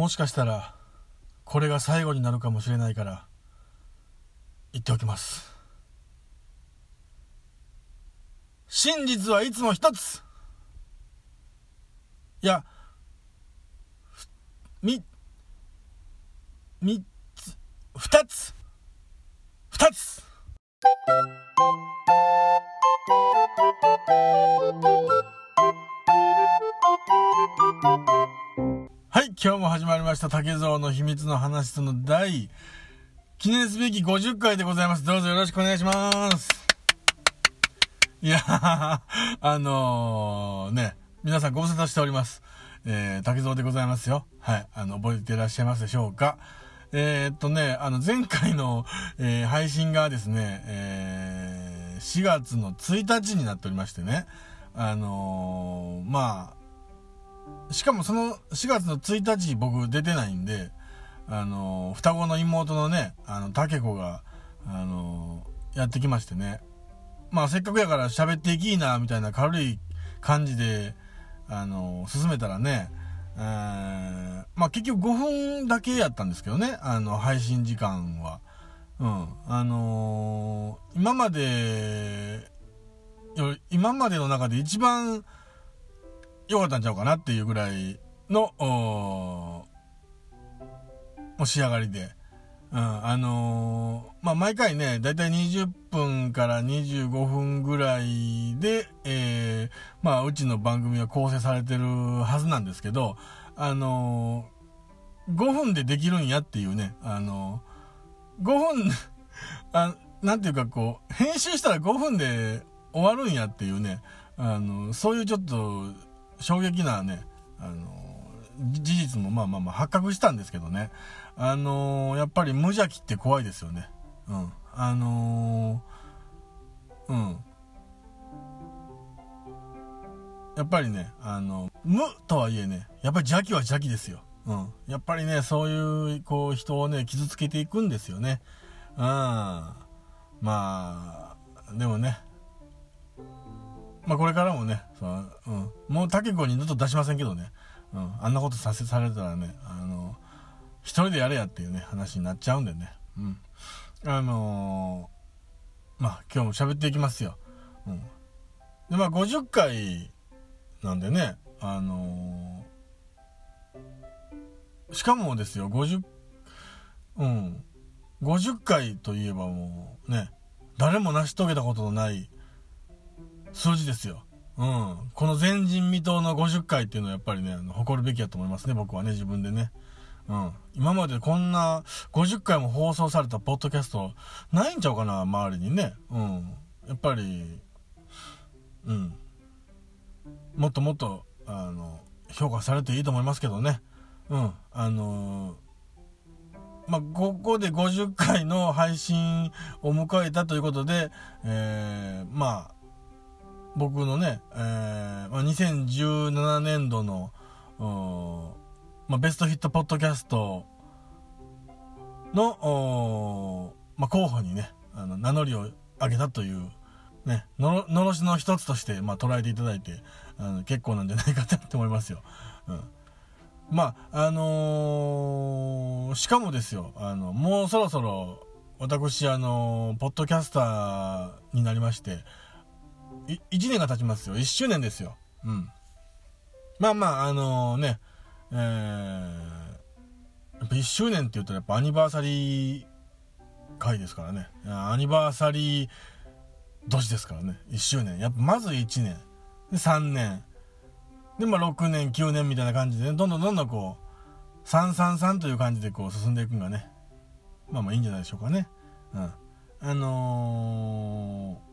もしかしたらこれが最後になるかもしれないから言っておきます。真実はいつも一つ。いやみ三つ二つ。二つ。今日も始まりました竹蔵の秘密の話その第記念すべき50回でございます。どうぞよろしくお願いします。いやあのー、ね皆さんご無沙汰しております。えー、竹蔵でございますよ。はいあの覚えていらっしゃいますでしょうか。えー、っとね、あの、前回の、えー、配信がですね、えー、4月の1日になっておりましてね、あのー、まあ、しかもその4月の1日僕出てないんで、あの、双子の妹のね、あの、竹子が、あの、やってきましてね、まあせっかくやから喋っていきいな、みたいな軽い感じで、あの進めたらね、えー、まあ結局5分だけやったんですけどね、あの、配信時間は。うん。あのー、今まで、今までの中で一番良かったんちゃうかなっていうぐらいの、お仕上がりで。うん、あのー、まあ、毎回ね、だいたい20分から25分ぐらいで、えー、まあ、うちの番組は構成されてるはずなんですけど、あのー、5分でできるんやっていうね、あのー、5分 あ、なんていうかこう、編集したら5分で終わるんやっていうね、あの、そういうちょっと衝撃なね、あの、事実もまあまあまあ発覚したんですけどね。あのー、やっぱり無邪気って怖いですよね。うん。あのー、うん。やっぱりね、あの、無とはいえね、やっぱり邪気は邪気ですよ。うん。やっぱりね、そういう、こう、人をね、傷つけていくんですよね。うん。まあ、でもね、まあこれからもね、そのうん。もう竹子に二度と出しませんけどね。うん。あんなことさせ、されたらね、あの、一人でやれやっていうね、話になっちゃうんでね。うん。あのー、まあ、今日も喋っていきますよ。うん。で、まあ、50回なんでね、あのー、しかもですよ、50、うん。50回といえばもう、ね、誰も成し遂げたことのない数字ですよ。うん。この前人未到の50回っていうのはやっぱりね、あの誇るべきだと思いますね、僕はね、自分でね。うん。今までこんな50回も放送されたポッドキャストないんちゃうかな、周りにね。うん。やっぱり、うん。もっともっと、あの、評価されていいと思いますけどね。うん。あのまあ、ここで50回の配信を迎えたということで、えー、まあ、僕のね、えー、まあ、2017年度の、まあ、ベストヒットポッドキャストの、まあ、候補にね、あの、名乗りを上げたという、ね、のろ、のろしの一つとして、まあ、捉えていただいて、あの、結構なんじゃないかなと思いますよ。うん。まあ、あのー、しかもですよ、あの、もうそろそろ、私、あのー、ポッドキャスターになりまして、1年が経ちますよ。1周年ですよ。うん。まあまあ、あのー、ね、えー、やっぱ1周年って言うとやっぱアニバーサリー回ですからね。アニバーサリー年ですからね。1周年。やっぱまず1年。で、3年。で、まあ6年、9年みたいな感じで、ね、どんどんどんどんこう、333という感じでこう進んでいくんがね。まあまあいいんじゃないでしょうかね。うん。あのー、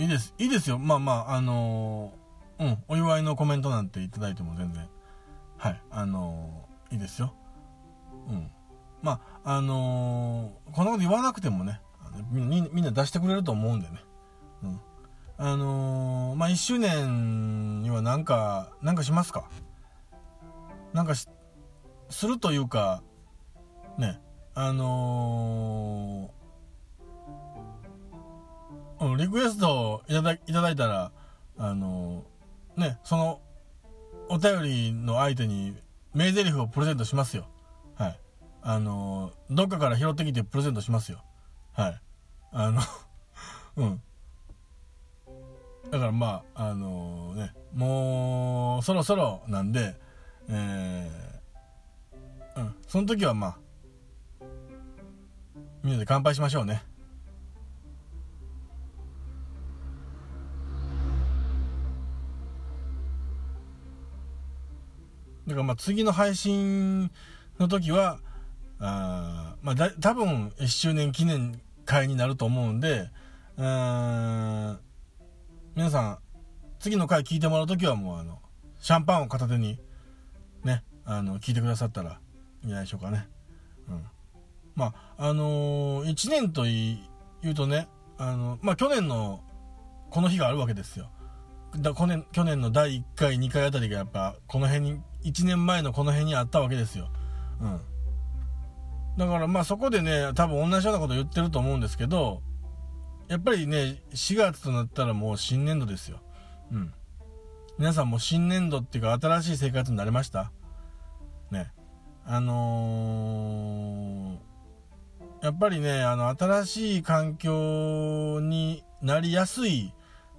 いいです。いいですよ。まあまあ、あのー、うん。お祝いのコメントなんていただいても全然。はい、あのー、いいですよ。うん。まあ、あのー、こんなこと言わなくてもね、みんな出してくれると思うんでね。うん。あの、まあ、1周年にはなんか、なんかしますか？なんか、するというか、ね、あのー、リクエストをいただいただいたら、あのー、ね、そのお便りの相手に名台詞をプレゼントしますよ。はい。あの、どっかから拾ってきてプレゼントしますよ。はい。あの うん。だからまあ、あのー、ね、もう、そろそろなんで、えー、うん、その時はまあ、みんなで乾杯しましょうね。だからまあ次の配信の時は、あまあだ、多分1周年記念会になると思うんで、うん、皆さん、次の回聞いてもらう時はもうあの、シャンパンを片手に、ね、あの、聞いてくださったらいいんじゃないでしょうかね。うん。まあ、あのー、1年と言うとね、あの、まあ、去年のこの日があるわけですよ。だ去年去年の第1回、2回あたりがやっぱ、この辺に、1年前のこの辺にあったわけですよ。うん。だからまあそこでね、多分同じようなこと言ってると思うんですけど、やっぱりね、4月となったらもう新年度ですよ。うん。皆さんも新年度っていうか新しい生活になりました？ね。あのー、やっぱりね、あの、新しい環境になりやすい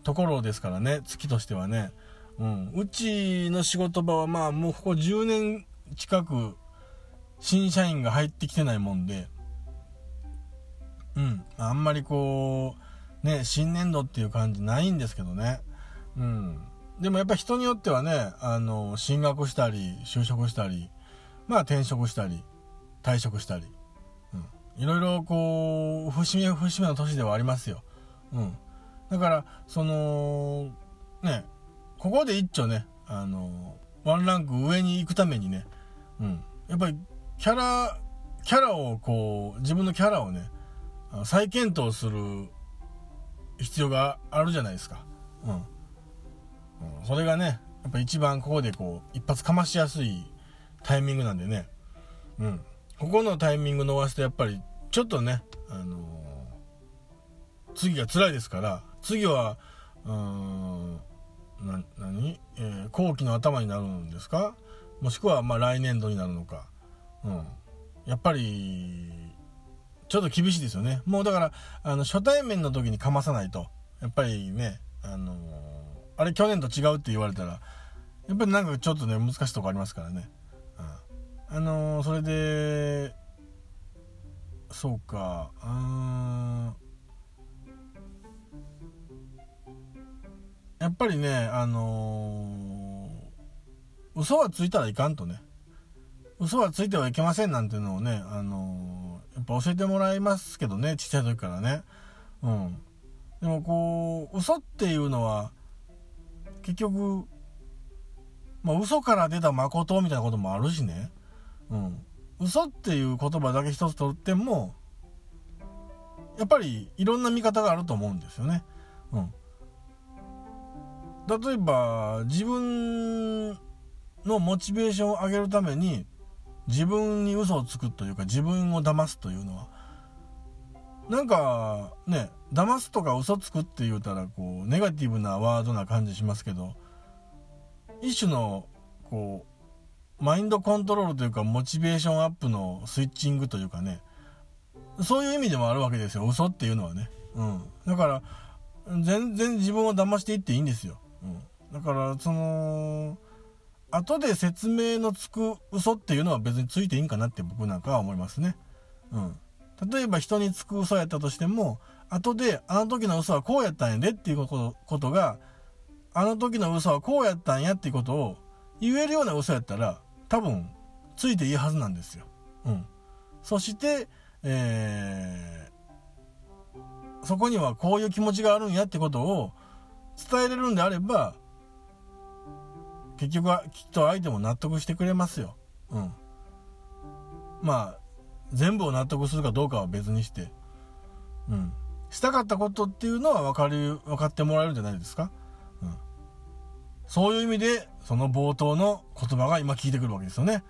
ところですからね、月としてはね。うん。うちの仕事場はまあもうここ10年近く新社員が入ってきてないもんで、うん。あんまりこう、ね、新年度っていう感じないんですけどね。うん。でもやっぱ人によってはね、あの、進学したり、就職したり、まあ転職したり、退職したり、うん。いろいろこう、節目節目の年ではありますよ。うん。だから、その、ね、ここで一丁ね、あの、ワンランク上に行くためにね、うん。やっぱり、キャラ、キャラをこう、自分のキャラをね、再検討する必要があるじゃないですか。うん。それがね、やっぱ一番ここでこう、一発かましやすいタイミングなんでね。うん。ここのタイミング逃すとやっぱり、ちょっとね、あのー、次が辛いですから、次は、うーん、な、何？えー、後期の頭になるんですか？もしくは、ま来年度になるのか。うん。やっぱり、ちょっと厳しいですよね。もうだから、あの、初対面の時にかまさないと、やっぱりね、あのー、あれ去年と違うって言われたら、やっぱりなんかちょっとね、難しいとこありますからね。うん、あのー、それで、そうか、うん、やっぱりね、あのー、嘘はついたらいかんとね。嘘はついてはいけませんなんていうのをね、あのー、やっぱ教えてもらいますけどね、ちっちゃい時からね。うん。でもこう、嘘っていうのは、結局、まあ嘘から出た誠みたいなこともあるしね。うん。嘘っていう言葉だけ一つとっても、やっぱりいろんな見方があると思うんですよね。うん。例えば、自分のモチベーションを上げるために、自分に嘘をつくというか自分を騙すというのはなんかね騙すとか嘘つくって言うたらこうネガティブなワードな感じしますけど一種のこうマインドコントロールというかモチベーションアップのスイッチングというかねそういう意味でもあるわけですよ。嘘っていうのはね。うん。だから全然自分を騙していっていいんですよ、うん、だからその後で説明のつく嘘っていうのは別についていいんかなって僕なんかは思いますね。うん。例えば人につく嘘やったとしても、後であの時の嘘はこうやったんやでっていうことが、あの時の嘘はこうやったんやっていうことを言えるような嘘やったら、多分ついていいはずなんですよ。うん。そして、えー、そこにはこういう気持ちがあるんやってことを伝えれるんであれば、結局はきっと相手も納得してくれますよ。うん。まあ、全部を納得するかどうかは別にして、うん。したかったことっていうのは分かる、分かってもらえるんじゃないですか？うん。そういう意味で、その冒頭の言葉が今聞いてくるわけですよね。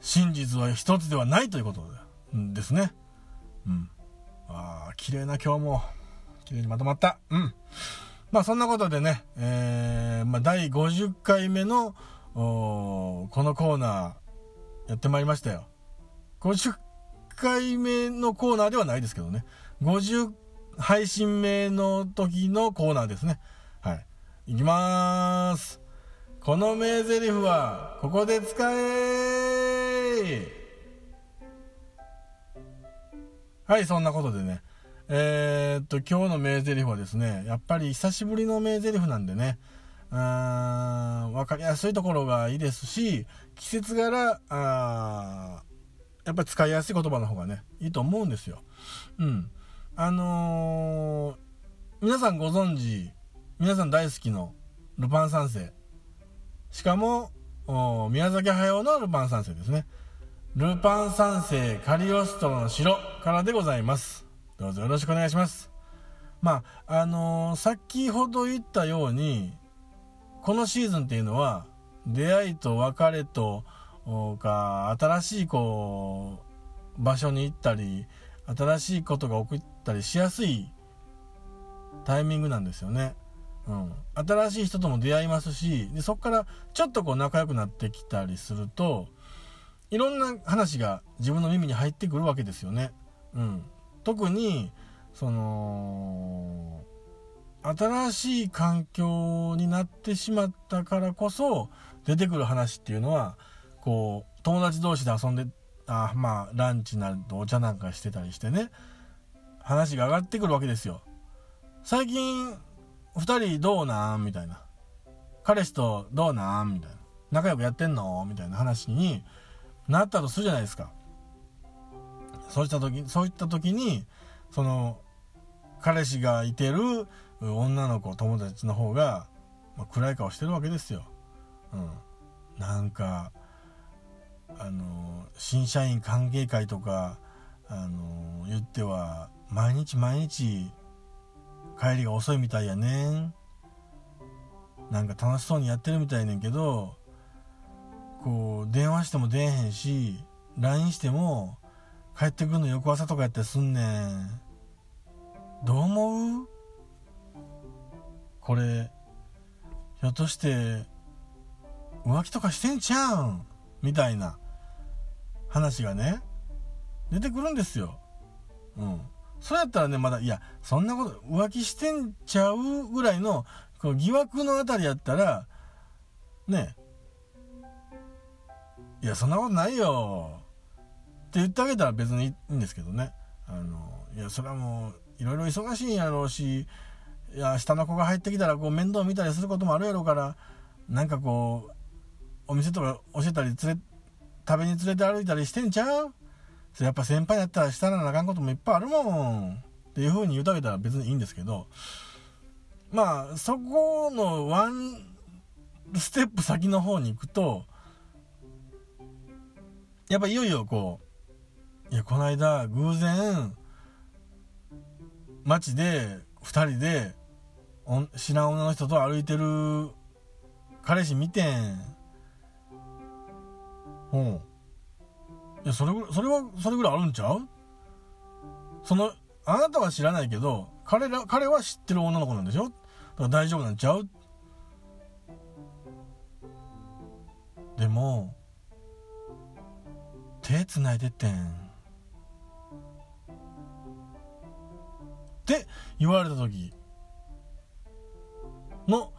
真実は一つではないということですね。うん。ああ、綺麗な今日も、綺麗にまとまった。うん。まあそんなことでね、えー、まあ第50回目の、このコーナーやってまいりましたよ。50回目のコーナーではないですけどね。50配信目の時のコーナーですね。はい。いきまーす。この名台詞は、ここで使えはい、そんなことでね。えー、っと、今日の名台詞はですね、やっぱり久しぶりの名台詞なんでね、うーん、わかりやすいところがいいですし、季節柄、あやっぱり使いやすい言葉の方がね、いいと思うんですよ。うん。あのー、皆さんご存知、皆さん大好きのルパン三世。しかも、宮崎駿のルパン三世ですね。ルパン三世カリオストロの城からでございます。どうぞよろしくお願いします。まあ、あのー、先ほど言ったように、このシーズンっていうのは、出会いと別れと、か、新しいこう、場所に行ったり、新しいことが起こったりしやすいタイミングなんですよね。うん。新しい人とも出会いますし、で、そこからちょっとこう仲良くなってきたりすると、いろんな話が自分の耳に入ってくるわけですよね。うん。特に、その、新しい環境になってしまったからこそ出てくる話っていうのは、こう、友達同士で遊んで、あまあ、ランチになるとお茶なんかしてたりしてね、話が上がってくるわけですよ。最近、二人どうなん？みたいな。彼氏とどうなん？みたいな。仲良くやってんの？みたいな話になったとするじゃないですか。そうした時、そういった時に、その、彼氏がいてる女の子、友達の方が、まあ、暗い顔してるわけですよ。うん。なんか、あの、新社員歓迎会とか、あの、言っては、毎日毎日、帰りが遅いみたいやねん。なんか楽しそうにやってるみたいねんけど、こう、電話しても出えへんし、LINE しても、帰ってくるの翌朝とかやったりすんねん。どう思う？これ、ひょっとして、浮気とかしてんちゃうん？みたいな話がね、出てくるんですよ。うん。それやったらね、まだ、いや、そんなこと、浮気してんちゃうぐらいの、この疑惑のあたりやったら、ね、いや、そんなことないよ。って言ってあげたら別にいいんですけどね。あの、いや、それはもう、いろいろ忙しいんやろうし、いや、下の子が入ってきたら、こう、面倒見たりすることもあるやろうから、なんかこう、お店とか教えたり、連れ、食べに連れて歩いたりしてんちゃう？それやっぱ先輩やったらしたらなあかんこともいっぱいあるもん。っていう風に言うとあげたら別にいいんですけど、まあ、そこのワンステップ先の方に行くと、やっぱいよいよこう、いや、この間、偶然、街で、二人で、知らん女の人と歩いてる彼氏見てん。うん。いや、それぐらい、それは、それぐらいあるんちゃう？その、あなたは知らないけど、彼ら、彼は知ってる女の子なんでしょ？だから大丈夫なんちゃう？でも、手繋いでってん。って言われた時の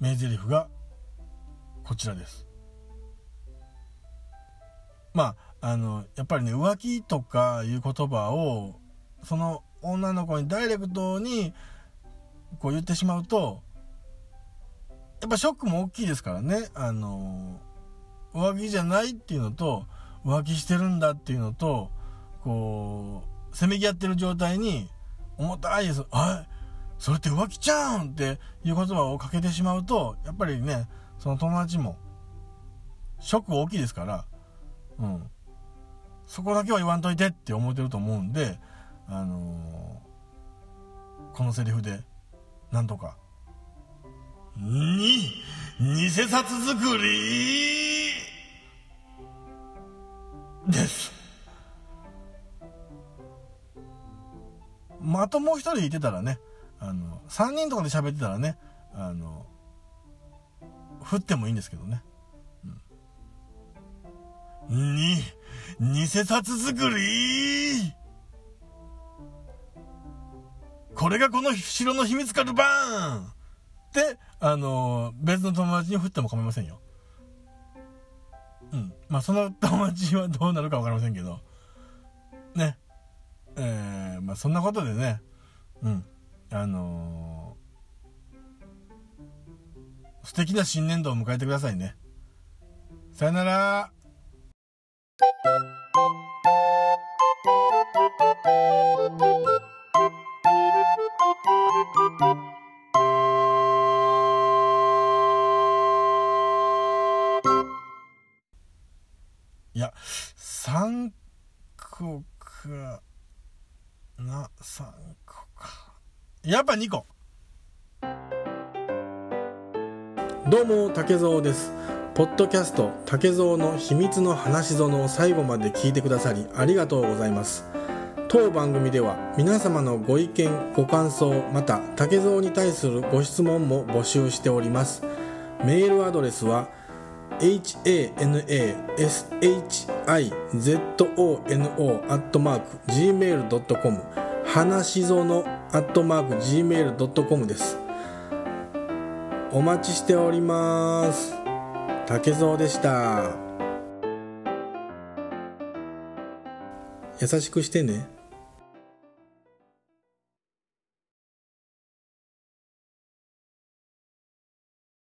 名台詞がこちらです。まあ、あの、やっぱりね、浮気とかいう言葉を、その女の子にダイレクトに、こう言ってしまうと、やっぱショックも大きいですからね。あの、浮気じゃないっていうのと、浮気してるんだっていうのと、こう、せめぎ合ってる状態に、重たいです。あそれって浮気ちゃうんっていう言葉をかけてしまうと、やっぱりね、その友達も、ショック大きいですから、うん。そこだけは言わんといてって思ってると思うんで、あのー、このセリフで、なんとか、に、偽札作りともう一人いてたらね、あの、三人とかで喋ってたらね、あの、振ってもいいんですけどね。に、偽札作りこれがこの城の秘密カルバーンって、あの、別の友達に振っても構いませんよ。うん。まあ、その友達はどうなるかわかりませんけど、ね。えー、まあ、そんなことでね、うん。あのー、素敵な新年度を迎えてくださいね。さよなら。いや、3個か、な、3個か。やっぱ2個。どうも、竹蔵です。ポッドキャスト竹蔵の秘密の話園を最後まで聞いてくださりありがとうございます当番組では皆様のご意見ご感想また竹蔵に対するご質問も募集しておりますメールアドレスは h a n a s h hanazono.gmail.com はなしぞの .gmail.com です。お待ちしております。竹蔵でした。優しくしてね。